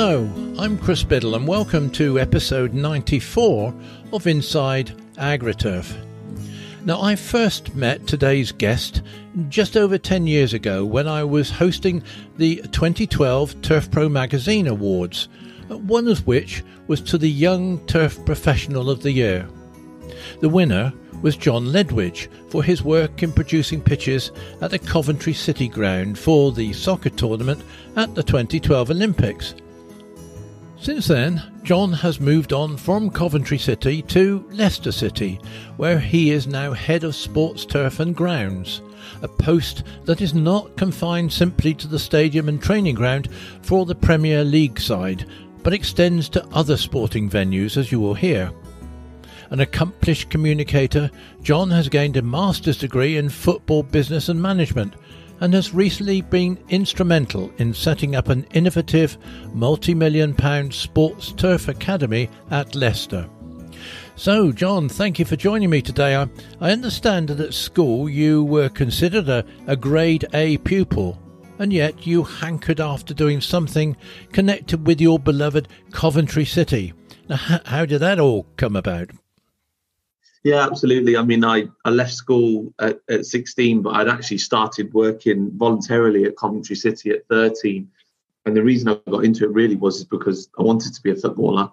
Hello, I'm Chris Biddle, and welcome to episode 94 of Inside AgriTurf. Now, I first met today's guest just over 10 years ago when I was hosting the 2012 Turf Pro Magazine Awards, one of which was to the Young Turf Professional of the Year. The winner was John Ledwidge for his work in producing pitches at the Coventry City Ground for the soccer tournament at the 2012 Olympics. Since then, John has moved on from Coventry City to Leicester City, where he is now head of sports turf and grounds, a post that is not confined simply to the stadium and training ground for the Premier League side, but extends to other sporting venues, as you will hear. An accomplished communicator, John has gained a master's degree in football business and management and has recently been instrumental in setting up an innovative multi million pound sports turf academy at Leicester. So, John, thank you for joining me today. I, I understand that at school you were considered a, a grade A pupil, and yet you hankered after doing something connected with your beloved Coventry City. Now, how, how did that all come about? Yeah, absolutely. I mean, I, I left school at, at 16, but I'd actually started working voluntarily at Coventry City at 13. And the reason I got into it really was because I wanted to be a footballer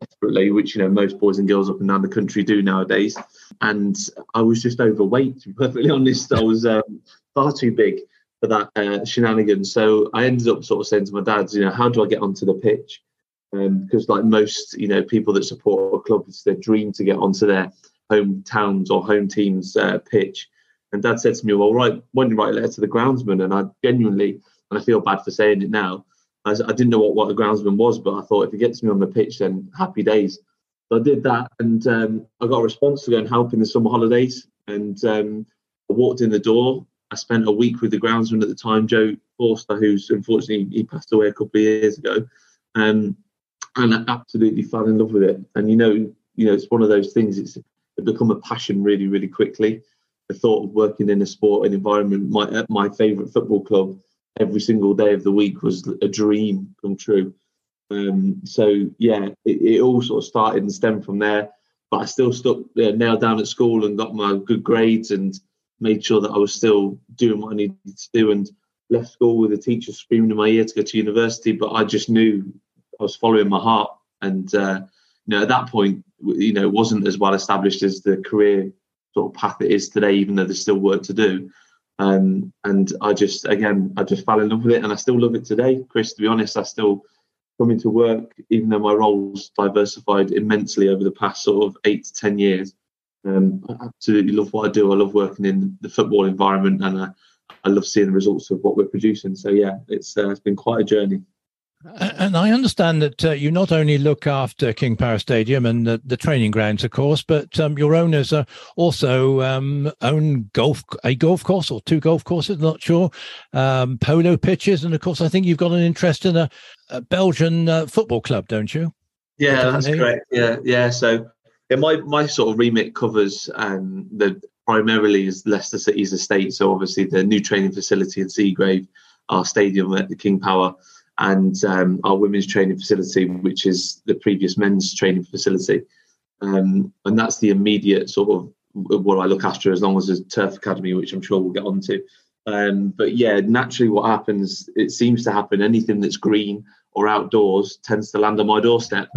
desperately, which you know most boys and girls up and down the country do nowadays. And I was just overweight, to be perfectly honest. I was um, far too big for that uh, shenanigan. So I ended up sort of saying to my dad, you know, how do I get onto the pitch? Um, because like most, you know, people that support a club, it's their dream to get onto there home towns or home teams uh, pitch. And Dad said to me, "Well, write why don't you write a letter to the groundsman?" And I genuinely, and I feel bad for saying it now, I, I didn't know what what a groundsman was, but I thought if he gets me on the pitch, then happy days. So I did that, and um, I got a response to go and help in the summer holidays. And um, I walked in the door. I spent a week with the groundsman at the time, Joe Forster, who's unfortunately he passed away a couple of years ago. Um, and I absolutely fell in love with it. And you know, you know, it's one of those things. It's become a passion really, really quickly. The thought of working in a sport sporting environment, my at my favourite football club, every single day of the week was a dream come true. Um, so yeah, it, it, all sort of started and stemmed from there. But I still stuck yeah, nailed down at school and got my good grades and made sure that I was still doing what I needed to do and left school with a teacher screaming in my ear to go to university. But I just knew I was following my heart and uh, you know, at that point, you know, it wasn't as well established as the career sort of path it is today, even though there's still work to do. Um, and I just, again, I just fell in love with it, and I still love it today, Chris. To be honest, I still come into work, even though my roles diversified immensely over the past sort of eight to ten years. Um, I absolutely love what I do. I love working in the football environment, and I, I love seeing the results of what we're producing. So yeah, it's uh, it's been quite a journey. And I understand that uh, you not only look after King Power Stadium and the, the training grounds, of course, but um, your owners are also um, own golf a golf course or two golf courses, not sure, um, polo pitches, and of course, I think you've got an interest in a, a Belgian uh, football club, don't you? Yeah, that's correct. Yeah, yeah. So, yeah, my my sort of remit covers um, the primarily is Leicester City's estate. So obviously the new training facility at Seagrave, our stadium at the King Power and um, our women's training facility, which is the previous men's training facility. Um, and that's the immediate sort of what I look after, as long as there's Turf Academy, which I'm sure we'll get onto. Um, but yeah, naturally, what happens, it seems to happen, anything that's green or outdoors tends to land on my doorstep.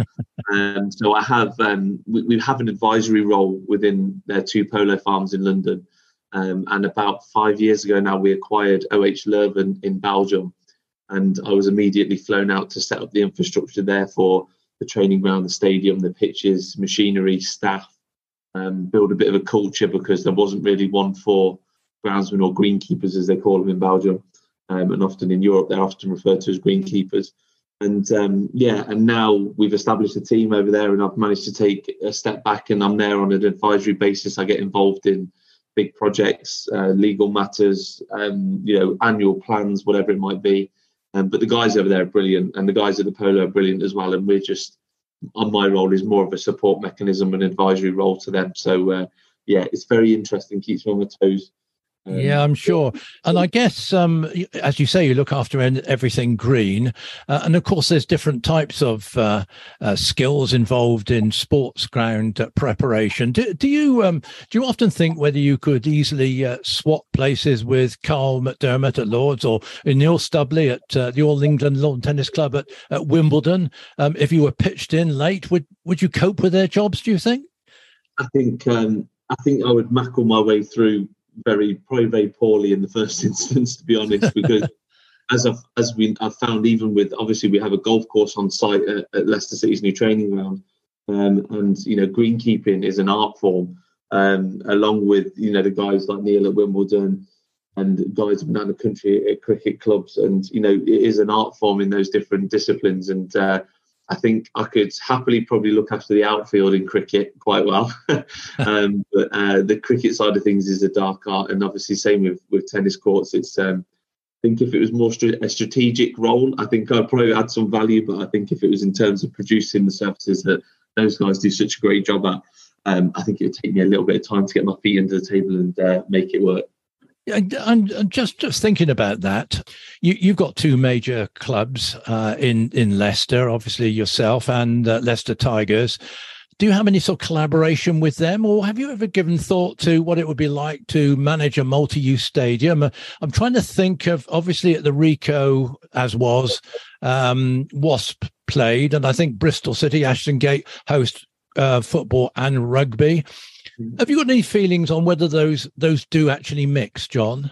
and so I have, um, we, we, have an advisory role within their two polo farms in London. Um, and about five years ago now, we acquired OH Leuven in Belgium and I was immediately flown out to set up the infrastructure there for the training ground, the stadium, the pitches, machinery, staff, um, build a bit of a culture because there wasn't really one for groundsmen or greenkeepers as they call them in Belgium, um, and often in Europe they're often referred to as greenkeepers. And um, yeah, and now we've established a team over there, and I've managed to take a step back, and I'm there on an advisory basis. I get involved in big projects, uh, legal matters, um, you know, annual plans, whatever it might be. Um, but the guys over there are brilliant, and the guys at the polo are brilliant as well. And we're just on my role is more of a support mechanism and advisory role to them. So uh, yeah, it's very interesting, keeps me on my toes. Um, yeah, I'm sure. And I guess, um, as you say, you look after everything green. Uh, and of course, there's different types of uh, uh, skills involved in sports ground uh, preparation. Do, do you um, do you often think whether you could easily uh, swap places with Karl McDermott at Lords or Neil Stubley at uh, the All England Lawn Tennis Club at, at Wimbledon? Um, if you were pitched in late, would would you cope with their jobs? Do you think? I think um, I think I would mackle my way through very probably very poorly in the first instance, to be honest, because as I've as we I've found even with obviously we have a golf course on site at, at Leicester City's new training ground, um, and you know greenkeeping is an art form, um, along with you know the guys like Neil at Wimbledon and guys around the country at cricket clubs, and you know it is an art form in those different disciplines, and uh, I think I could happily probably look after the outfield in cricket quite well. um, but uh, the cricket side of things is a dark art, and obviously same with with tennis courts. It's um, I think if it was more a strategic role, I think I'd probably add some value. But I think if it was in terms of producing the services that those guys do such a great job at, um, I think it would take me a little bit of time to get my feet under the table and uh, make it work. And just just thinking about that, you, you've got two major clubs uh, in in Leicester, obviously yourself and uh, Leicester Tigers. Do you have any sort of collaboration with them, or have you ever given thought to what it would be like to manage a multi-use stadium? Uh, I'm trying to think of obviously at the Ricoh as was um, Wasp played, and I think Bristol City, Ashton Gate host uh, football and rugby. Have you got any feelings on whether those those do actually mix, John?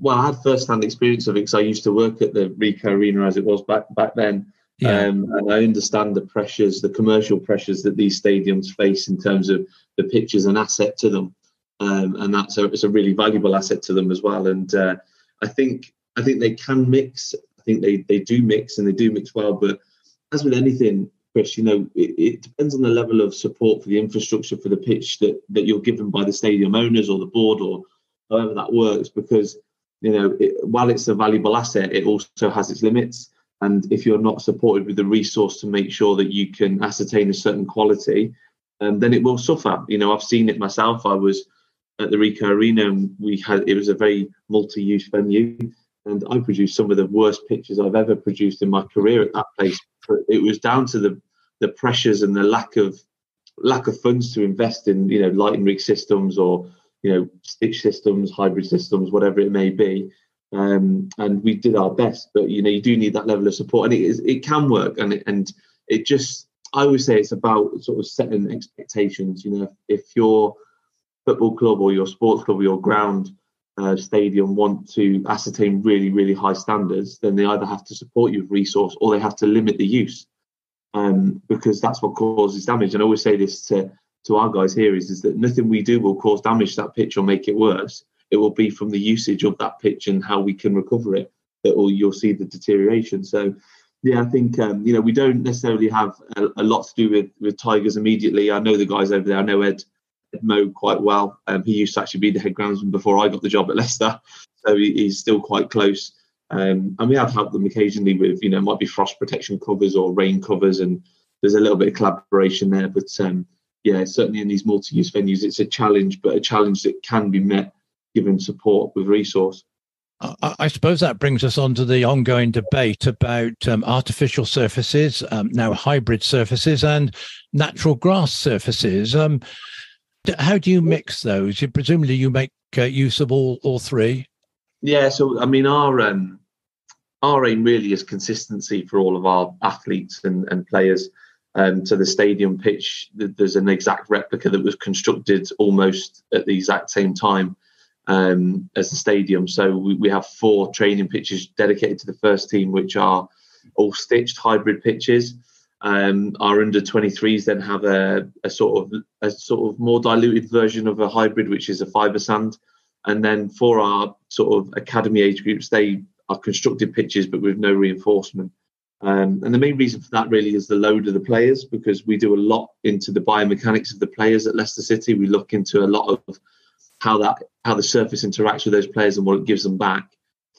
Well, I had first-hand experience of it because I used to work at the Ricoh Arena as it was back back then, yeah. um, and I understand the pressures, the commercial pressures that these stadiums face in terms of the pitch as an asset to them, um, and that's a, it's a really valuable asset to them as well. And uh, I think I think they can mix. I think they they do mix and they do mix well. But as with anything, Chris, you know, it, it, depends on the level of support for the infrastructure for the pitch that, that you're given by the stadium owners or the board or however that works. Because, you know, it, while it's a valuable asset, it also has its limits. And if you're not supported with the resource to make sure that you can ascertain a certain quality, um, then it will suffer. You know, I've seen it myself. I was at the Ricoh Arena and we had it was a very multi-use venue and I produced some of the worst pictures I've ever produced in my career at that place. It was down to the the pressures and the lack of lack of funds to invest in you know lighting rig systems or you know stitch systems hybrid systems whatever it may be. Um, and we did our best but you know you do need that level of support. And it is it can work. And it, and it just i always say it's about sort of setting expectations. You know if, if your football club or your sports club or your ground uh, stadium want to ascertain really really high standards then they either have to support you with resource or they have to limit the use um, because that's what causes damage. And I always say this to, to our guys here is, is that nothing we do will cause damage to that pitch or make it worse. It will be from the usage of that pitch and how we can recover it that will you'll see the deterioration. So yeah, I think um, you know we don't necessarily have a, a, lot to do with with Tigers immediately. I know the guys over there. I know Ed, Ed Mo quite well. Um, he used to actually be the head groundsman before I got the job at Leicester, so he, he's still quite close. Um, and we have helped them occasionally with, you know, might be frost protection covers or rain covers, and there's a little bit of collaboration there. But um, yeah, certainly in these multi-use venues, it's a challenge, but a challenge that can be met given support with resource. I suppose that brings us on to the ongoing debate about um, artificial surfaces, um, now hybrid surfaces, and natural grass surfaces. Um, how do you mix those? You, Presumably, you make uh, use of all all three. Yeah, so I mean, our um, our aim really is consistency for all of our athletes and, and players. Um, to the stadium pitch, there's an exact replica that was constructed almost at the exact same time um, as the stadium. So we, we have four training pitches dedicated to the first team, which are all stitched hybrid pitches. Um, our under 23s then have a, a, sort of a sort of more diluted version of a hybrid, which is a fibre sand. And then for our sort of academy age groups, they are constructed pitches but with no reinforcement. Um, and the main reason for that really is the load of the players because we do a lot into the biomechanics of the players at Leicester City. We look into a lot of how that how the surface interacts with those players and what it gives them back.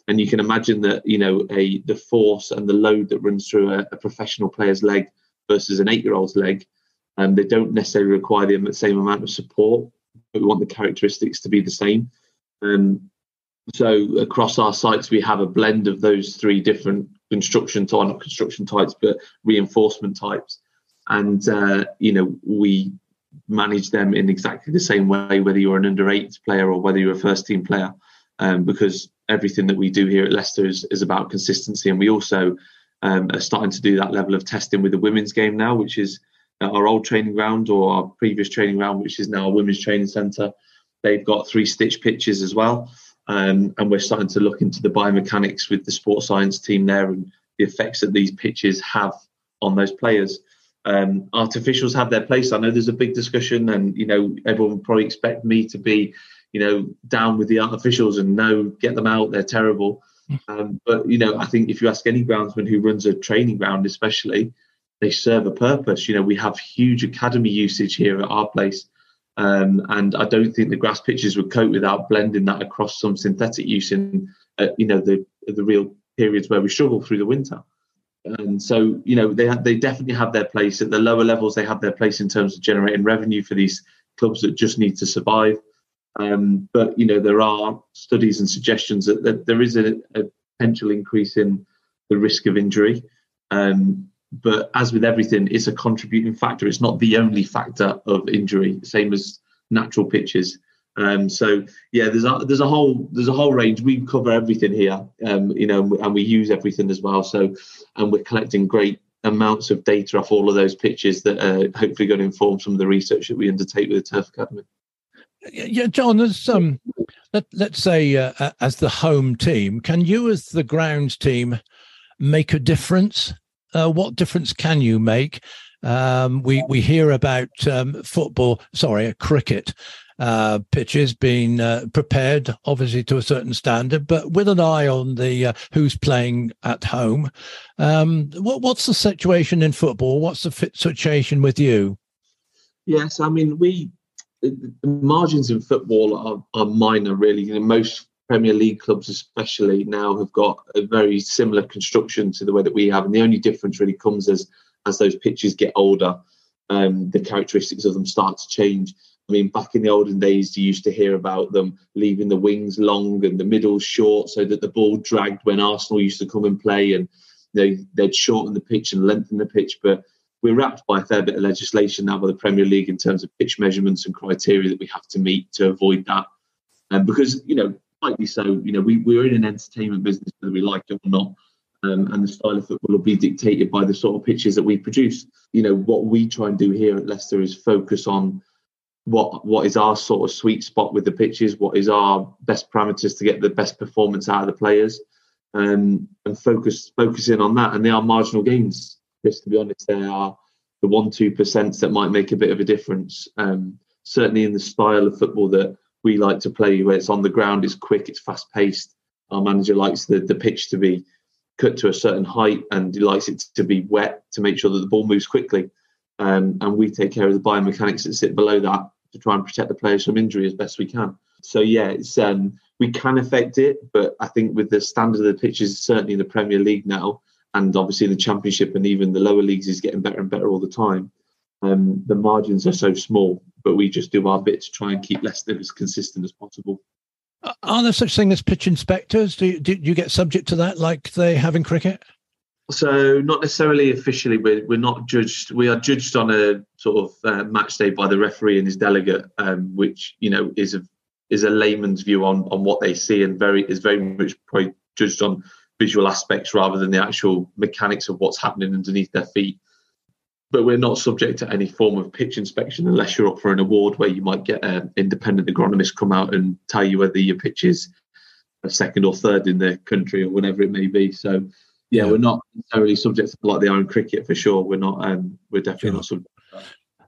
And you can imagine that you know a the force and the load that runs through a, a professional player's leg versus an eight year old's leg, and um, they don't necessarily require the same amount of support, but we want the characteristics to be the same. Um, So across our sites, we have a blend of those three different construction, or not construction types, but reinforcement types. And, uh, you know, we manage them in exactly the same way, whether you're an under eight player or whether you're a first team player, um, because everything that we do here at Leicester is, is about consistency. And we also um, are starting to do that level of testing with the women's game now, which is our old training ground or our previous training ground, which is now a women's training centre. They've got three stitch pitches as well. Um, and we're starting to look into the biomechanics with the sports science team there and the effects that these pitches have on those players. Um, artificials have their place. I know there's a big discussion, and you know everyone would probably expect me to be, you know, down with the artificials and no, get them out. They're terrible. Um, but you know, I think if you ask any groundsman who runs a training ground, especially, they serve a purpose. You know, we have huge academy usage here at our place, um, and I don't think the grass pitches would cope without blending that across some synthetic use in, uh, you know, the the real periods where we struggle through the winter. And so, you know, they they definitely have their place at the lower levels. They have their place in terms of generating revenue for these clubs that just need to survive. Um, but you know, there are studies and suggestions that, that there is a, a, potential increase in the risk of injury. Um, but as with everything, it's a contributing factor. It's not the only factor of injury, same as natural pitches. Um, so yeah, there's a there's a whole there's a whole range. We cover everything here, um, you know, and we use everything as well. So, and we're collecting great amounts of data off all of those pitches that are hopefully going to inform some of the research that we undertake with the Turf Academy. Yeah, John, um, let let's say uh, as the home team, can you as the grounds team make a difference? Uh, what difference can you make? Um, we we hear about um, football, sorry, cricket uh, pitches being uh, prepared, obviously to a certain standard, but with an eye on the uh, who's playing at home. Um, what, what's the situation in football? What's the situation with you? Yes, I mean we the margins in football are, are minor, really. You know, most Premier League clubs, especially now, have got a very similar construction to the way that we have, and the only difference really comes as as those pitches get older. Um, the characteristics of them start to change. I mean, back in the olden days, you used to hear about them leaving the wings long and the middle short so that the ball dragged when Arsenal used to come and play, and know, they'd shorten the pitch and lengthen the pitch. But we're wrapped by a fair bit of legislation now by the Premier League in terms of pitch measurements and criteria that we have to meet to avoid that. And because, you know, rightly so, you know, we, we're in an entertainment business, whether we like it or not. Um, and the style of football will be dictated by the sort of pitches that we produce. You know, what we try and do here at Leicester is focus on what what is our sort of sweet spot with the pitches, what is our best parameters to get the best performance out of the players, um, and focus focus in on that. And they are marginal gains just to be honest, they are the one two percent that might make a bit of a difference. Um, certainly in the style of football that we like to play, where it's on the ground, it's quick, it's fast paced. Our manager likes the the pitch to be cut to a certain height, and he likes it to be wet to make sure that the ball moves quickly. Um, and we take care of the biomechanics that sit below that to try and protect the players from injury as best we can. So yeah, it's um, we can affect it, but I think with the standard of the pitches, certainly in the Premier League now, and obviously in the championship and even the lower leagues is getting better and better all the time. Um, the margins are so small, but we just do our bit to try and keep Leicester as consistent as possible. Are there such thing as pitch inspectors? Do you, do you get subject to that like they have in cricket? So not necessarily officially. We're, we're not judged. We are judged on a sort of uh, match day by the referee and his delegate, um, which you know is a is a layman's view on on what they see and very is very much probably judged on visual aspects rather than the actual mechanics of what's happening underneath their feet. But we're not subject to any form of pitch inspection unless you're up for an award where you might get an independent agronomist come out and tell you whether your pitch is a second or third in the country or whatever it may be. So, yeah, yeah. we're not necessarily subject to like they are in cricket for sure. We're not. Um, we're definitely sure. not subject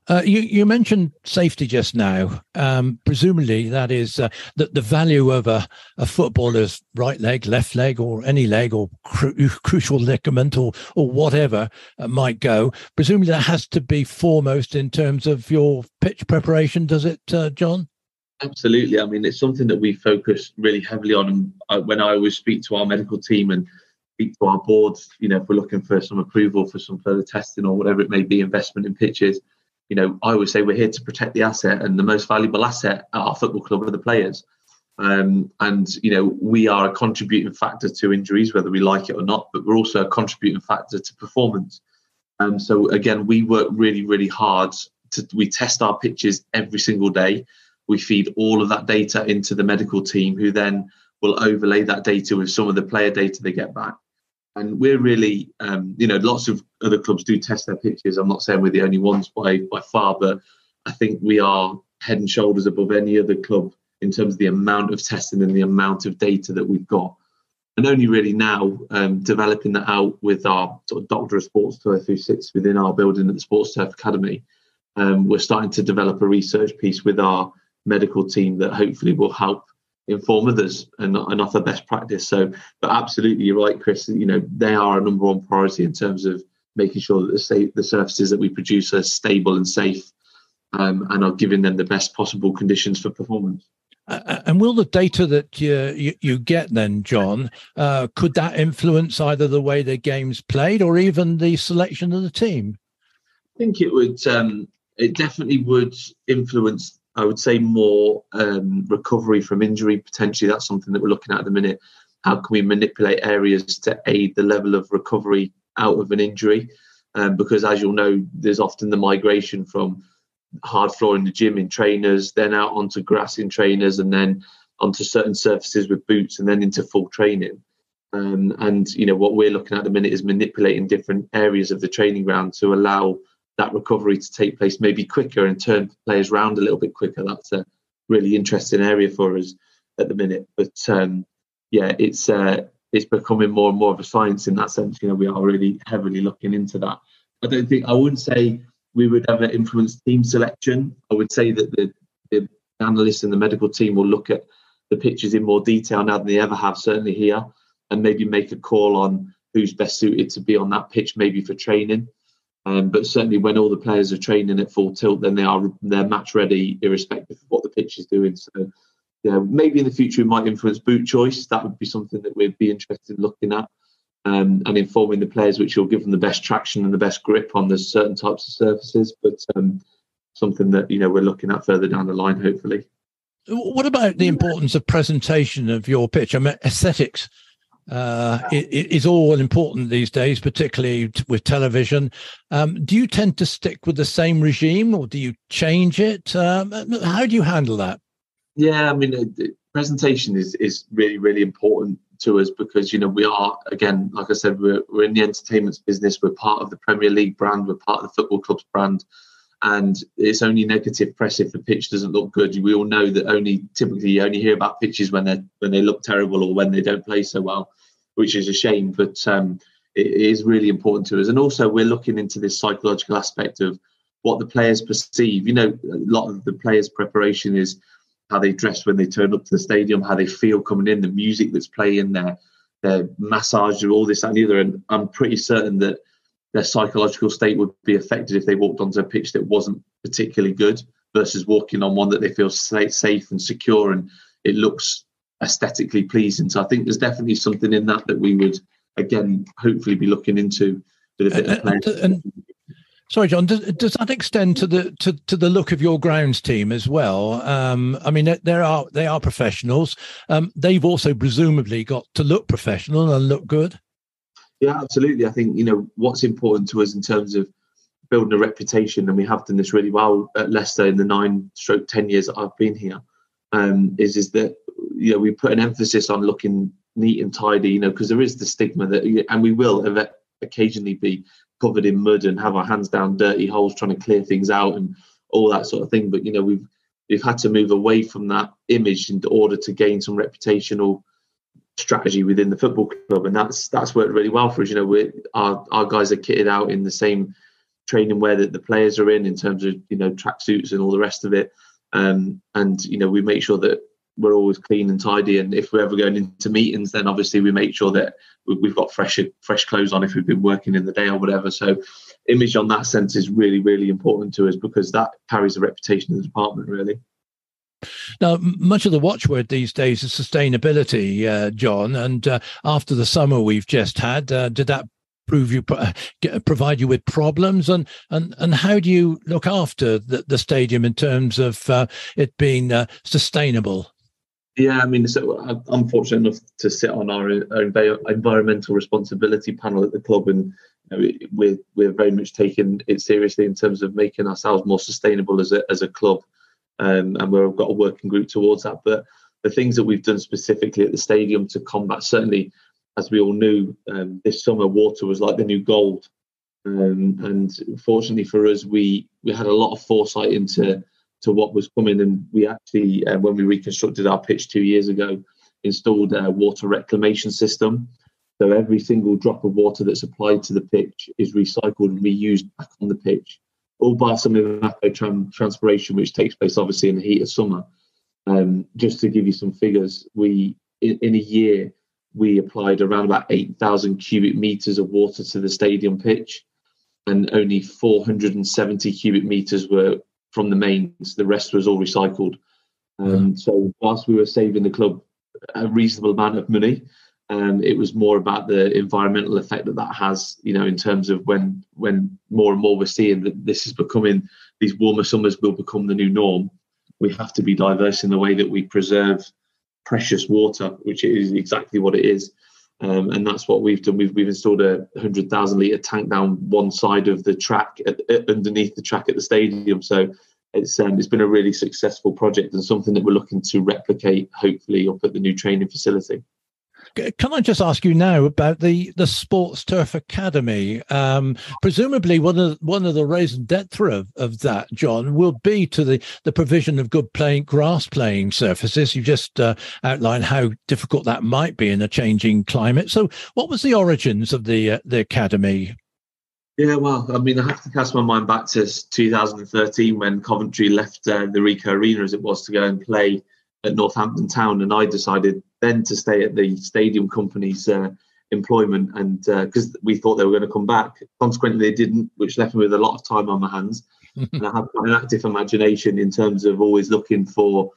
uh, you, you mentioned safety just now. Um, presumably, that is uh, that the value of a, a footballer's right leg, left leg, or any leg, or cru- crucial ligament, or or whatever uh, might go. Presumably, that has to be foremost in terms of your pitch preparation. Does it, uh, John? Absolutely. I mean, it's something that we focus really heavily on. And when I always speak to our medical team and speak to our boards, you know, if we're looking for some approval for some further testing or whatever it may be, investment in pitches you know, I always say we're here to protect the asset, and the most valuable asset at our football club are the players. Um, and you know we are a contributing factor to injuries, whether we like it or not. But we're also a contributing factor to performance. Um, so again, we work really, really hard. To, we test our pitches every single day. We feed all of that data into the medical team, who then will overlay that data with some of the player data they get back. And we're really, um, you know, lots of other clubs do test their pitches. I'm not saying we're the only ones by by far, but I think we are head and shoulders above any other club in terms of the amount of testing and the amount of data that we've got. And only really now um, developing that out with our sort of doctor of sports turf who sits within our building at the Sports Turf Academy. Um, we're starting to develop a research piece with our medical team that hopefully will help inform others and, and offer best practice. So, but absolutely, you're right, Chris. You know, they are a number one priority in terms of making sure that the, the surfaces that we produce are stable and safe um, and are giving them the best possible conditions for performance. Uh, and will the data that you, you, you get then, John, uh, could that influence either the way the game's played or even the selection of the team? I think it would. Um, it definitely would influence. I would say more um, recovery from injury. Potentially, that's something that we're looking at at the minute. How can we manipulate areas to aid the level of recovery out of an injury? Um, because, as you'll know, there's often the migration from hard floor in the gym in trainers, then out onto grass in trainers, and then onto certain surfaces with boots, and then into full training. Um, and you know what we're looking at, at the minute is manipulating different areas of the training ground to allow that recovery to take place maybe quicker and turn players around a little bit quicker. That's a really interesting area for us at the minute. But um, yeah, it's uh, it's becoming more and more of a science in that sense. You know, we are really heavily looking into that. I don't think I wouldn't say we would ever influence team selection. I would say that the, the analysts and the medical team will look at the pitches in more detail now than they ever have, certainly here, and maybe make a call on who's best suited to be on that pitch, maybe for training. Um, but certainly, when all the players are training at full tilt, then they are they're match ready, irrespective of what the pitch is doing. So, yeah, maybe in the future we might influence boot choice. That would be something that we'd be interested in looking at um, and informing the players, which will give them the best traction and the best grip on the certain types of surfaces. But um, something that you know we're looking at further down the line, hopefully. What about the importance of presentation of your pitch? I mean, aesthetics uh, is all important these days, particularly with television. Um, do you tend to stick with the same regime, or do you change it? Um, how do you handle that? Yeah, I mean, presentation is is really really important to us because you know we are again like i said we're, we're in the entertainment business we're part of the premier league brand we're part of the football club's brand and it's only negative press if the pitch doesn't look good we all know that only typically you only hear about pitches when they when they look terrible or when they don't play so well which is a shame but um, it is really important to us. And also we're looking into this psychological aspect of what the players perceive. You know a lot of the players preparation is how they dress when they turn up to the stadium, how they feel coming in, the music that's playing, their their massage, all this and the other. And I'm pretty certain that their psychological state would be affected if they walked onto a pitch that wasn't particularly good versus walking on one that they feel safe and secure. And it looks aesthetically pleasing. So I think there's definitely something in that that we would again hopefully be looking into with a bit of and, and, Sorry, John. Does, does that extend to the to, to the look of your grounds team as well? Um, I mean, there are they are professionals. Um, they've also presumably got to look professional and look good. Yeah, absolutely. I think you know what's important to us in terms of building a reputation, and we have done this really well at Leicester in the nine stroke ten years that I've been here. Um, is is that you know we put an emphasis on looking neat and tidy, you know, because there is the stigma that, and we will occasionally be covered in mud and have our hands down dirty holes trying to clear things out and all that sort of thing. But you know, we've we've had to move away from that image in order to gain some reputational strategy within the football club, and that's that's worked really well for us. You know, we our our guys are kitted out in the same training wear that the players are in, in terms of you know tracksuits and all the rest of it. Um, and you know, we make sure that we're always clean and tidy. And if we're ever going into meetings, then obviously we make sure that we've got fresh fresh clothes on if we've been working in the day or whatever. So image on that sense is really really important to us because that carries the reputation of the department really. Now, much of the watchword these days is sustainability, uh, John. And uh, after the summer we've just had, uh, did that prove you uh, provide you with problems? And and and how do you look after the, the stadium in terms of uh, it being uh, sustainable? Yeah, I mean, so I'm fortunate enough to sit on our, environmental responsibility panel at the club, and you know, we're we're very much taking it seriously in terms of making ourselves more sustainable as a as a club, um, and we've got a working group towards that. But the things that we've done specifically at the stadium to combat, certainly, as we all knew, um, this summer water was like the new gold, um, and fortunately for us, we we had a lot of foresight into to what was coming. And we actually, uh, when we reconstructed our pitch two years ago, installed a water reclamation system. So every single drop of water that's applied to the pitch is recycled and reused back on the pitch, all by some evapotranspiration, which takes place obviously in the heat of summer. Um, just to give you some figures, we in, in a year we applied around about 8,000 cubic meters of water to the stadium pitch, and only 470 cubic meters were from the mains. The rest was all recycled. Um, so whilst we were saving the club a reasonable amount of money, um, it was more about the environmental effect that that has. You know, in terms of when when more and more we're seeing that this is becoming these warmer summers will become the new norm. We have to be diverse in the way that we preserve precious water, which is exactly what it is. Um, and that's what we've done. We've, we've installed a 100,000 litre tank down one side of the track, at, at, underneath the track at the stadium. So it's um, it's been a really successful project and something that we're looking to replicate, hopefully, up at the new training facility. Can I just ask you now about the the Sports Turf Academy? Um, presumably, one of one of the raison d'être of, of that, John, will be to the, the provision of good playing grass playing surfaces. You just uh, outlined how difficult that might be in a changing climate. So, what was the origins of the uh, the academy? Yeah, well, I mean, I have to cast my mind back to 2013 when Coventry left uh, the Ricoh Arena as it was to go and play at Northampton Town, and I decided then to stay at the stadium company's uh, employment, and because uh, we thought they were going to come back. Consequently, they didn't, which left me with a lot of time on my hands. and I have an active imagination in terms of always looking for,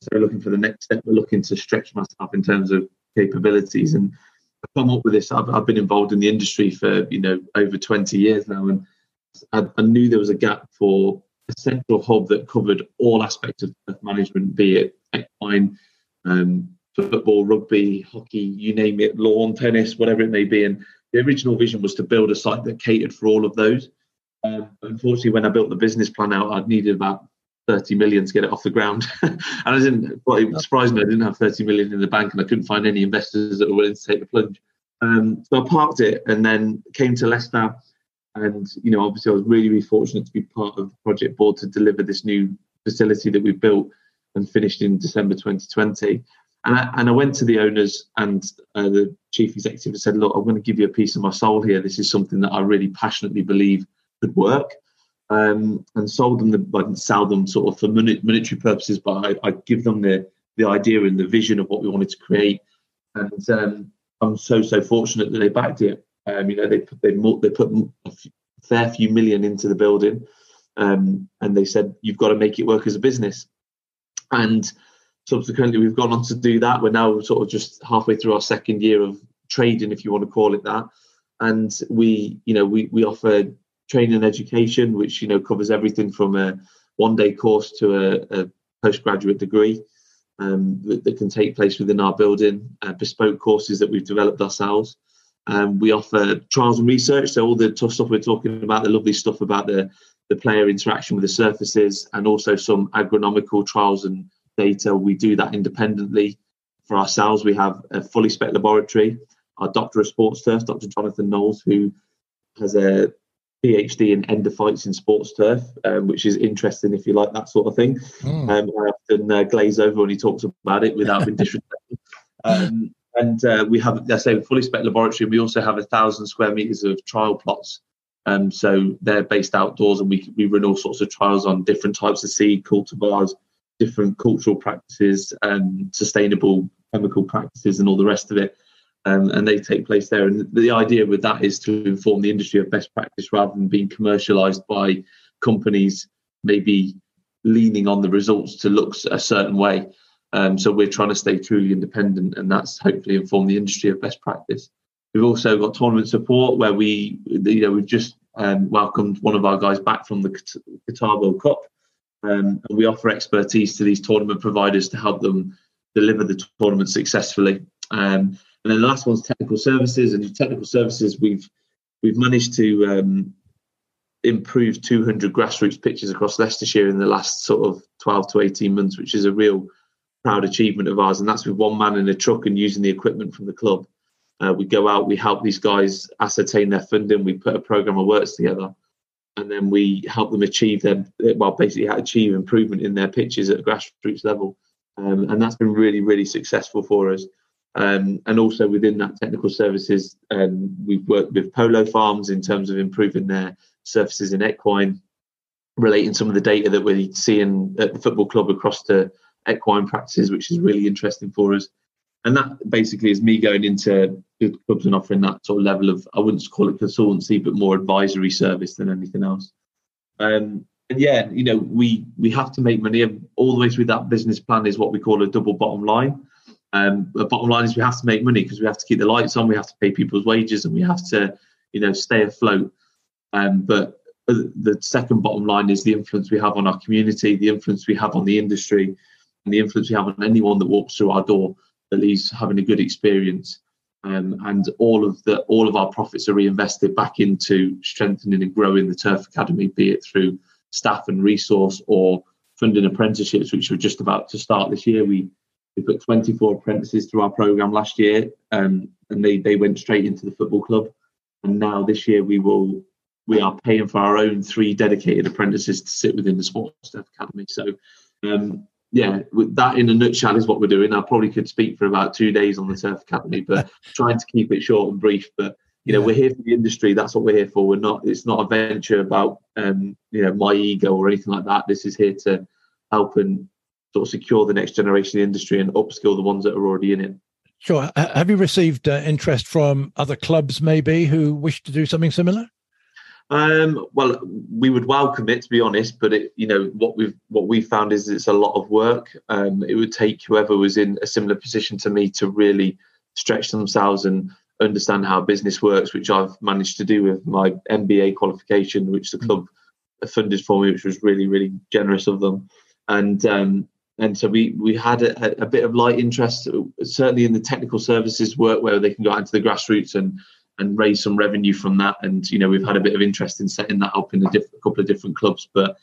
so looking for the next step, looking to stretch myself in terms of capabilities. And I've come up with this. I've, I've been involved in the industry for you know over 20 years now, and I, I knew there was a gap for a central hub that covered all aspects of management, be it equine, um, football, rugby, hockey, you name it, lawn, tennis, whatever it may be. And the original vision was to build a site that catered for all of those. Um, unfortunately, when I built the business plan out, I'd needed about 30 million to get it off the ground. and I didn't, well, it surprised me, I didn't have 30 million in the bank and I couldn't find any investors that were willing to take the plunge. Um, so I parked it and then came to Leicester. And, you know, obviously I was really, really fortunate to be part of the project board to deliver this new facility that we built and finished in December 2020. And I, and I went to the owners and uh, the chief executive and said, look, I'm going to give you a piece of my soul here. This is something that I really passionately believe could work. Um, and sold them the, I didn't sell them sort of for monetary purposes, but I, I give them the, the idea and the vision of what we wanted to create. And um, I'm so, so fortunate that they backed it. Um, you know, they put, they, they put a fair few million into the building. Um, and they said, you've got to make it work as a business. And subsequently we've gone on to do that. We're now sort of just halfway through our second year of trading if you want to call it that. And we you know we, we offer training and education which you know covers everything from a one day course to a, a postgraduate degree um, that, that, can take place within our building uh, bespoke courses that we've developed ourselves. Um, we offer trials and research. So all the tough stuff we're talking about the lovely stuff about the the player interaction with the surfaces and also some agronomical trials and data. We do that independently for ourselves. We have a fully spec laboratory. Our doctor of sports turf, Dr. Jonathan Knowles, who has a PhD in endophytes in sports turf, um, which is interesting if you like that sort of thing. Mm. Um, I often uh, glaze over when he talks about it without being disrespectful. Um, and uh, we have, I say, a fully spec laboratory. And we also have a thousand square meters of trial plots. Um, so they're based outdoors, and we we run all sorts of trials on different types of seed cultivars, different cultural practices and sustainable chemical practices and all the rest of it. Um, and they take place there. And the idea with that is to inform the industry of best practice rather than being commercialized by companies maybe leaning on the results to look a certain way. Um, so we're trying to stay truly independent, and that's hopefully inform the industry of best practice. We've also got tournament support where we, you know, we've just um, welcomed one of our guys back from the Qatar World Cup, um, and we offer expertise to these tournament providers to help them deliver the tournament successfully. Um, and then the last one's technical services. And technical services, we've we've managed to um, improve 200 grassroots pitches across Leicestershire in the last sort of 12 to 18 months, which is a real proud achievement of ours. And that's with one man in a truck and using the equipment from the club. Uh, we go out, we help these guys ascertain their funding, we put a program of works together, and then we help them achieve their well, basically achieve improvement in their pitches at grassroots level. Um, and that's been really, really successful for us. Um, and also within that technical services, um, we've worked with polo farms in terms of improving their surfaces in equine, relating some of the data that we're seeing at the football club across to equine practices, which is really interesting for us. And that basically is me going into clubs and offering that sort of level of, I wouldn't call it consultancy, but more advisory service than anything else. Um, and yeah, you know, we we have to make money. All the way through that business plan is what we call a double bottom line. Um, the bottom line is we have to make money because we have to keep the lights on, we have to pay people's wages, and we have to, you know, stay afloat. Um, but the second bottom line is the influence we have on our community, the influence we have on the industry, and the influence we have on anyone that walks through our door that he's having a good experience. Um, and all of the all of our profits are reinvested back into strengthening and growing the Turf Academy, be it through staff and resource or funding apprenticeships, which we're just about to start this year. We we put 24 apprentices through our program last year, um, and they they went straight into the football club. And now this year we will we are paying for our own three dedicated apprentices to sit within the Sports Turf Academy. So um, yeah, that in a nutshell is what we're doing. I probably could speak for about two days on the Turf Academy, but trying to keep it short and brief. But you know, yeah. we're here for the industry. That's what we're here for. We're not. It's not a venture about um, you know my ego or anything like that. This is here to help and sort of secure the next generation of the industry and upskill the ones that are already in it. Sure. Have you received uh, interest from other clubs, maybe, who wish to do something similar? Um, well, we would welcome it to be honest, but it, you know what we've what we found is it's a lot of work. Um, it would take whoever was in a similar position to me to really stretch themselves and understand how business works, which I've managed to do with my MBA qualification, which the club funded for me, which was really really generous of them. And um, and so we we had a, a, bit of light interest, certainly in the technical services work where they can go out into the grassroots and and raise some revenue from that. And you know, we've had a bit of interest in setting that up in a, diff- a couple of different clubs, but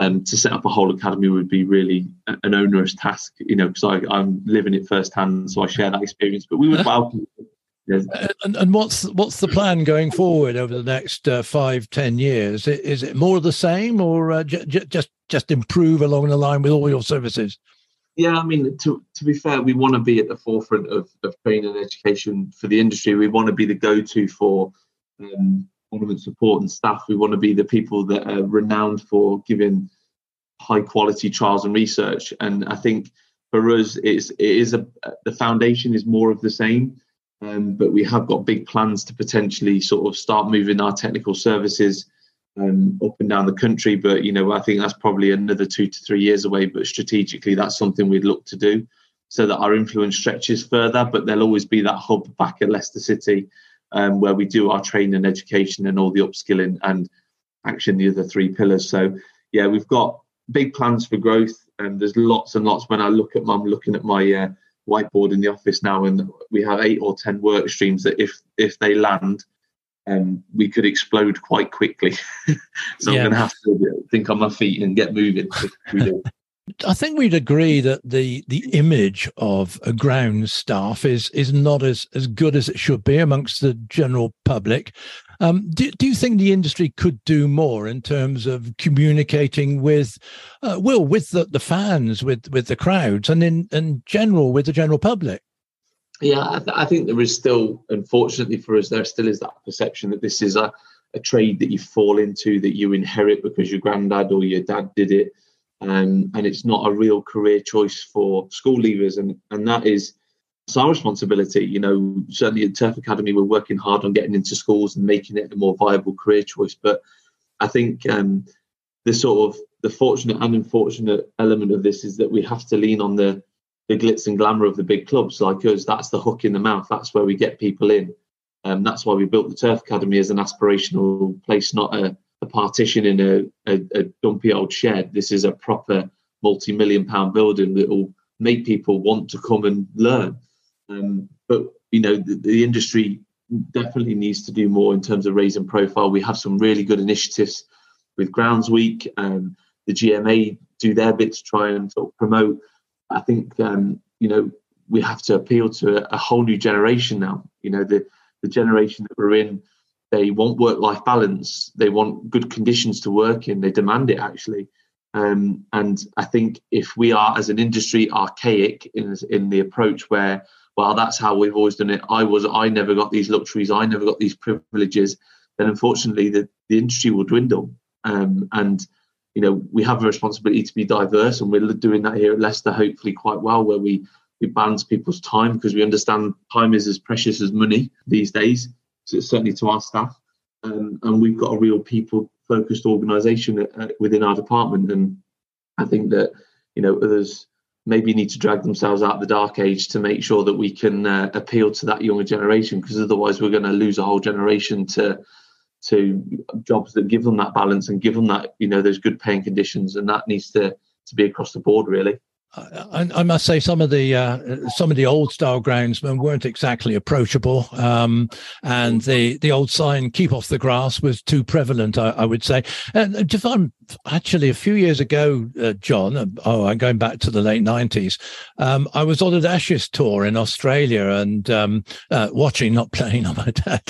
um, to set up a whole academy would be really an onerous task, you know, because I'm living it firsthand, so I share that experience. But we would welcome. And, and what's what's the plan going forward over the next uh, five ten years? Is it more of the same, or uh, j- j- just just improve along the line with all your services? Yeah, I mean, to to be fair, we want to be at the forefront of, of training and education for the industry. We want to be the go-to for um, tournament support and staff. We want to be the people that are renowned for giving high quality trials and research. And I think for us, it's it is a the foundation is more of the same. Um, but we have got big plans to potentially sort of start moving our technical services um, up and down the country. But you know, I think that's probably another two to three years away. But strategically, that's something we'd look to do so that our influence stretches further. But there'll always be that hub back at Leicester City um, where we do our training and education and all the upskilling and action, the other three pillars. So yeah, we've got big plans for growth, and there's lots and lots. When I look at, I'm looking at my uh, whiteboard in the office now, and we have eight or ten work streams that if if they land um, we could explode quite quickly. so yeah. I'm going to have to think on my feet and get moving. I think we'd agree that the the image of a ground staff is is not as as good as it should be amongst the general public. Um, do, do you think the industry could do more in terms of communicating with, uh, well, with the, the fans, with with the crowds, and in in general with the general public? Yeah, I, th- I, think there is still, unfortunately for us, there still is that perception that this is a, a trade that you fall into, that you inherit because your granddad or your dad did it. Um, and it's not a real career choice for school leavers. And, and that is it's our responsibility. You know, certainly at Turf Academy, we're working hard on getting into schools and making it a more viable career choice. But I think um, the sort of the fortunate and unfortunate element of this is that we have to lean on the the glitz and glamour of the big clubs like us. That's the hook in the mouth. That's where we get people in. Um, that's why we built the Turf Academy as an aspirational place, not a, a partition in a, a, a, dumpy old shed. This is a proper multi-million pound building that will make people want to come and learn. Um, but you know, the, the, industry definitely needs to do more in terms of raising profile. We have some really good initiatives with Grounds Week. Um, the GMA do their bit to try and sort of promote. I think um, you know we have to appeal to a, whole new generation now. You know, the the generation that we're in, they want work life balance. They want good conditions to work in. They demand it actually. Um, and I think if we are, as an industry, archaic in in the approach where, well, that's how we've always done it. I was, I never got these luxuries. I never got these privileges. Then, unfortunately, the, the industry will dwindle. Um, and you know, we have a responsibility to be diverse, and we're doing that here at Leicester, hopefully, quite well, where we we balance people's time because we understand time is as precious as money these days. Certainly to our staff, um, and we've got a real people focused organisation within our department. And I think that you know others maybe need to drag themselves out of the dark age to make sure that we can uh, appeal to that younger generation because otherwise we're going to lose a whole generation to to jobs that give them that balance and give them that you know those good paying conditions and that needs to to be across the board really I, I, must say some of the uh, some of the old style groundsmen weren't exactly approachable, um, and the the old sign "Keep off the grass" was too prevalent. I, I would say. And if I'm actually a few years ago, uh, John. Uh, oh, I'm going back to the late '90s. Um, I was on an Ashes tour in Australia and um, uh, watching, not playing on my dad.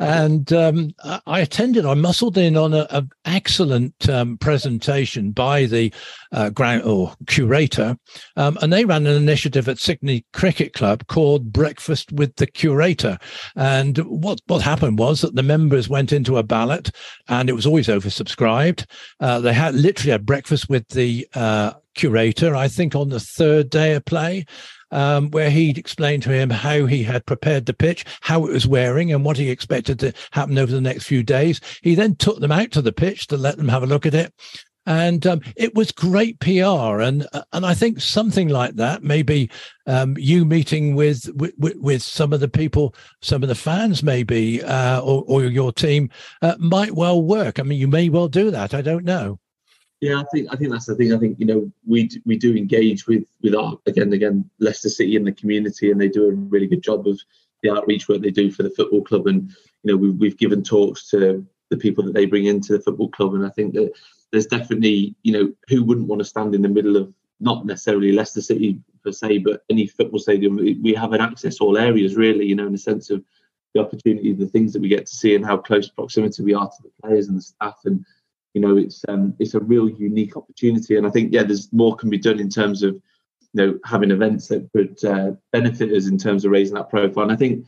and um, I attended. I muscled in on an excellent um, presentation by the uh, ground or curator, um, and they ran an initiative at Sydney Cricket Club called Breakfast with the Curator. And what what happened was that the members went into a ballot, and it was always oversubscribed. Uh, they had literally had breakfast with the uh, curator, I think, on the third day of play. Um, where he'd explained to him how he had prepared the pitch, how it was wearing, and what he expected to happen over the next few days. He then took them out to the pitch to let them have a look at it. And um, it was great PR, and and I think something like that, maybe um, you meeting with, with, with some of the people, some of the fans, maybe, uh, or, or your team, uh, might well work. I mean, you may well do that. I don't know. Yeah, I think I think that's the thing. I think you know we we do engage with with our again again Leicester City and the community, and they do a really good job of the outreach work they do for the football club. And you know we've we've given talks to the people that they bring into the football club, and I think that there's definitely, you know, who wouldn't want to stand in the middle of not necessarily Leicester City per se, but any football stadium. We have an access all areas, really, you know, in the sense of the opportunity, the things that we get to see, and how close proximity we are to the players and the staff. And you know, it's um, it's a real unique opportunity. And I think, yeah, there's more can be done in terms of you know having events that could uh, benefit us in terms of raising that profile. And I think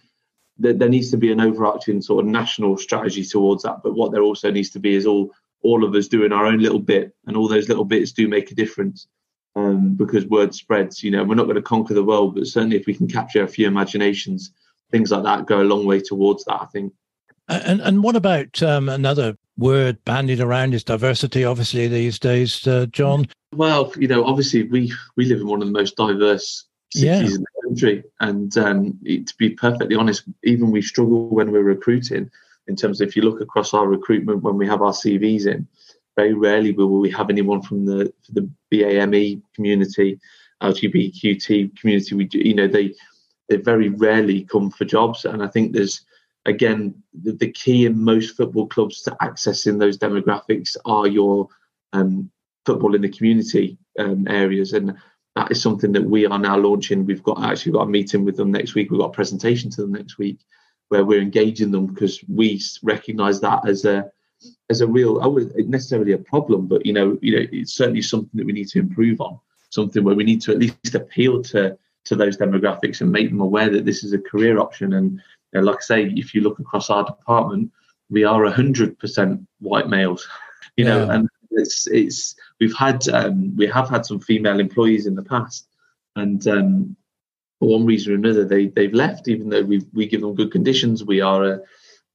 there needs to be an overarching sort of national strategy towards that. But what there also needs to be is all all of us doing our own little bit, and all those little bits do make a difference. Um, because word spreads, you know, we're not going to conquer the world, but certainly if we can capture a few imaginations, things like that go a long way towards that, I think. And and what about um, another word bandied around is diversity? Obviously, these days, uh, John. Well, you know, obviously we we live in one of the most diverse cities yeah. in the country, and um, to be perfectly honest, even we struggle when we're recruiting in terms of if you look across our recruitment when we have our CVs in, very rarely will we have anyone from the the BAME community, LGBTQ community. We you know they they very rarely come for jobs, and I think there's again the, the key in most football clubs to accessing those demographics are your um, football in the community um, areas and that is something that we are now launching. We've got actually got a meeting with them next week. We've got a presentation to them next week where we're engaging them because we recognise that as a as a real, I wouldn't necessarily a problem, but you know, you know, it's certainly something that we need to improve on. Something where we need to at least appeal to to those demographics and make them aware that this is a career option. And you know, like I say, if you look across our department, we are hundred percent white males. You know, yeah. and it's it's we've had um, we have had some female employees in the past, and um, for one reason or another, they they've left, even though we we give them good conditions. We are, uh,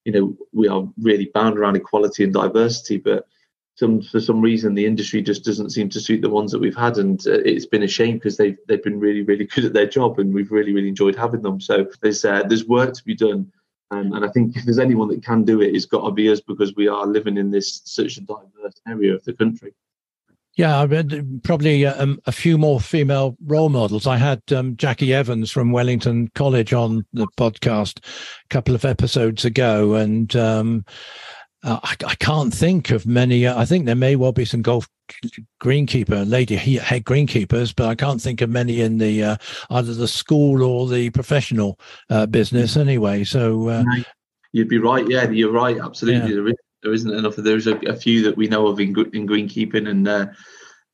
you know, we are really bound around equality and diversity, but some for some reason the industry just doesn't seem to suit the ones that we've had, and uh, it's been a shame because they've they've been really really good at their job, and we've really really enjoyed having them. So there's uh, there's work to be done. Um, and I think if there's anyone that can do it, it's got to be us because we are living in this such a diverse area of the country. Yeah, probably a, um, a, few more female role models. I had um, Jackie Evans from Wellington College on the podcast a couple of episodes ago, and um, uh, I, I, can't think of many. Uh, I think there may well be some golf greenkeeper, lady head greenkeepers, but I can't think of many in the uh, either the school or the professional uh, business. Anyway, so uh, you'd be right. Yeah, you're right. Absolutely, yeah. There, is, there isn't enough. There's a, a, few that we know of in, in greenkeeping, and uh,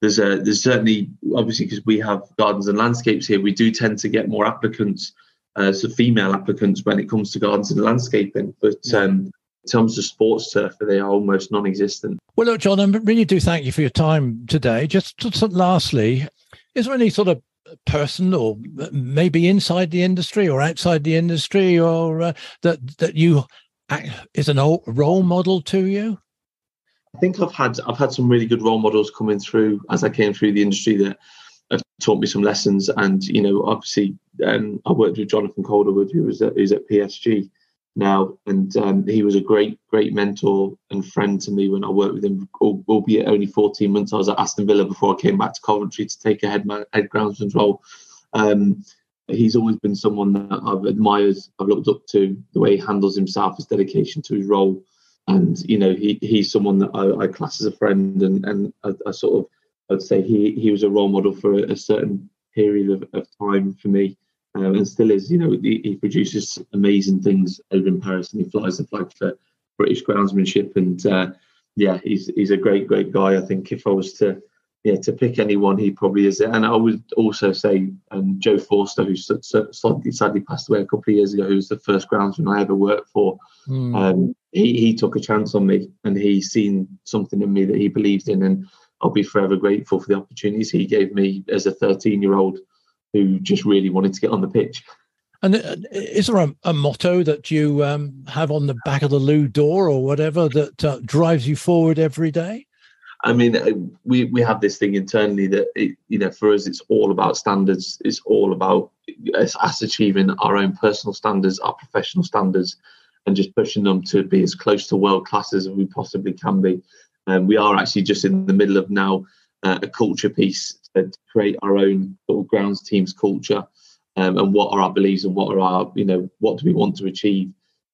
there's a there's certainly obviously because we have gardens and landscapes here, we do tend to get more applicants. Uh, so female applicants when it comes to gardens and landscaping, but um, in terms of sports turf, they are almost non-existent. Well, look, John, I really do thank you for your time today. Just, just lastly, is there any sort of person or maybe inside the industry or outside the industry or uh, that that you is an old role model to you i think i've had i've had some really good role models coming through as i came through the industry that have taught me some lessons and you know obviously um, i worked with jonathan calderwood who was at, who's at psg now, and um, he was a great, great mentor and friend to me when I worked with him. Albeit only 14 months, I was at Aston Villa before I came back to Coventry to take a head head groundsman's role. Um, he's always been someone that I've admired, I've looked up to the way he handles himself, his dedication to his role, and you know he he's someone that I, I class as a friend, and and I, I, sort of I'd say he he was a role model for a, certain period of, of time for me um, and still is. You know, he, he, produces amazing things over in Paris, and he flies the flag for British groundsmanship. And uh, yeah, he's he's a great great guy. I think if I was to yeah to pick anyone, he probably is it. And I would also say um, Joe Forster, who sadly, sadly passed away a couple of years ago, who was the first groundsman I ever worked for. Mm. Um, he he took a chance on me, and he seen something in me that he believed in, and I'll be forever grateful for the opportunities he gave me as a 13 year old who just really wanted to get on the pitch. And uh, is there a, a motto that you um, have on the back of the loo door or whatever that uh, drives you forward every day? I mean, uh, we we have this thing internally that it, you know, for us, it's all about standards. It's all about us, us achieving our own personal standards, our professional standards, and just pushing them to be as close to world class as we possibly can be. And we are actually just in the middle of now uh, a culture piece to create our own sort of grounds teams culture um, and what are our beliefs and what are our you know what do we want to achieve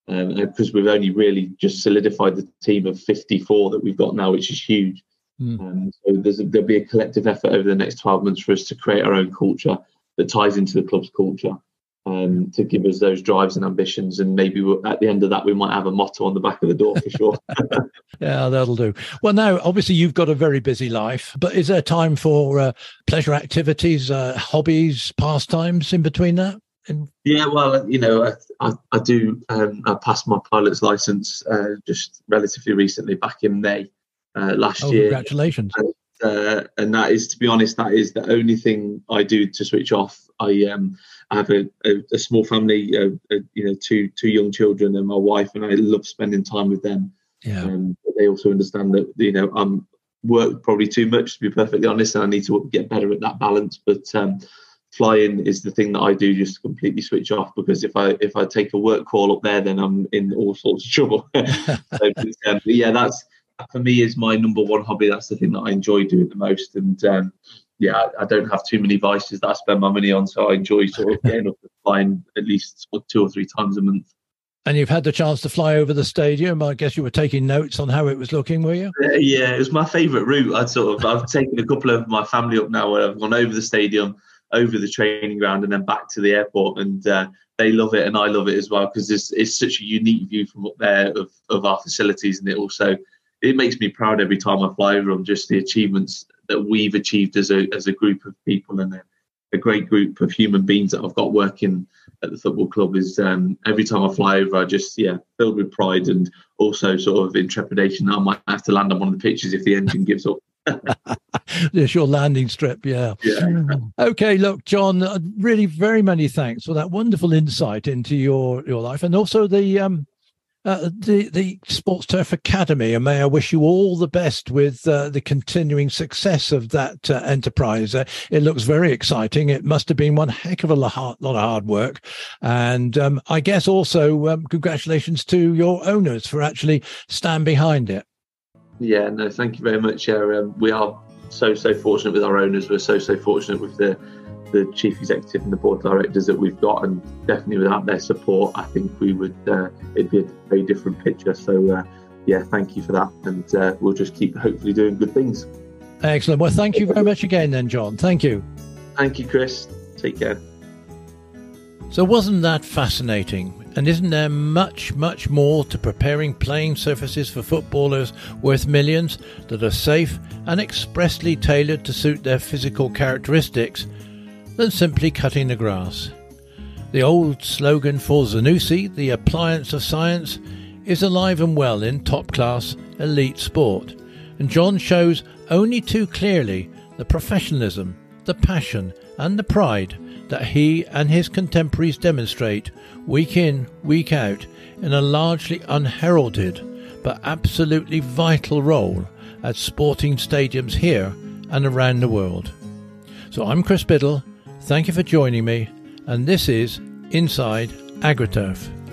because um, we've only really just solidified the team of 54 that we've got now which is huge mm. um, so there's a, there'll be a collective effort over the next 12 months for us to create our own culture that ties into the club's culture um, to give us those drives and ambitions. And maybe at the end of that, we might have a motto on the back of the door for sure. yeah, that'll do. Well, now, obviously, you've got a very busy life, but is there time for uh, pleasure activities, uh, hobbies, pastimes in between that? In- yeah, well, you know, I, I, I do. Um, I passed my pilot's license uh, just relatively recently, back in May uh, last oh, year. Congratulations! And, uh, and that is, to be honest, that is the only thing I do to switch off. I um, I have a, a, a small family, uh, uh, you know, two two young children and my wife, and I love spending time with them. Yeah. Um, but they also understand that you know I'm work probably too much to be perfectly honest, and I need to get better at that balance. But um, flying is the thing that I do just to completely switch off because if I if I take a work call up there, then I'm in all sorts of trouble. so, um, yeah, that's for me is my number one hobby. That's the thing that I enjoy doing the most, and um, yeah, I don't have too many vices that I spend my money on, so I enjoy sort of getting up and flying at least two or three times a month. And you've had the chance to fly over the stadium. I guess you were taking notes on how it was looking, were you? Uh, yeah, it was my favourite route. I'd sort of I've taken a couple of my family up now where I've gone over the stadium, over the training ground, and then back to the airport, and uh, they love it and I love it as well because it's it's such a unique view from up there of of our facilities, and it also it makes me proud every time I fly over them. Just the achievements that we've achieved as a as a group of people and a, a great group of human beings that I've got working at the football club is um, every time I fly over, I just yeah filled with pride and also sort of intrepidation. I might have to land on one of the pitches if the engine gives up. It's your landing strip, yeah. Yeah. okay, look, John. Uh, really, very many thanks for that wonderful insight into your your life, and also the um, uh, the the Sports Turf Academy, and may I wish you all the best with uh, the continuing success of that uh, enterprise. Uh, it looks very exciting. It must have been one heck of a lot, lot of hard work, and um, I guess also um, congratulations to your owners for actually stand behind it. Yeah, no, thank you very much. Yeah, um, we are so so fortunate with our owners. We're so so fortunate with the the chief executive and the board directors that we've got, and definitely without their support, I think we would uh, it'd be a very different picture. So uh, yeah, thank you for that, and uh, we'll just keep hopefully doing good things. Excellent. Well, thank you very much again, then, John. Thank you. Thank you, Chris. Take care. So, wasn't that fascinating? And isn't there much, much more to preparing playing surfaces for footballers worth millions that are safe and expressly tailored to suit their physical characteristics than simply cutting the grass? The old slogan for Zanussi, the appliance of science, is alive and well in top class elite sport. And John shows only too clearly the professionalism, the passion, and the pride that he and his contemporaries demonstrate week in, week out in a largely unheralded but absolutely vital role at sporting stadiums here and around the world. So I'm Chris Biddle, thank you for joining me, and this is Inside AgriTurf.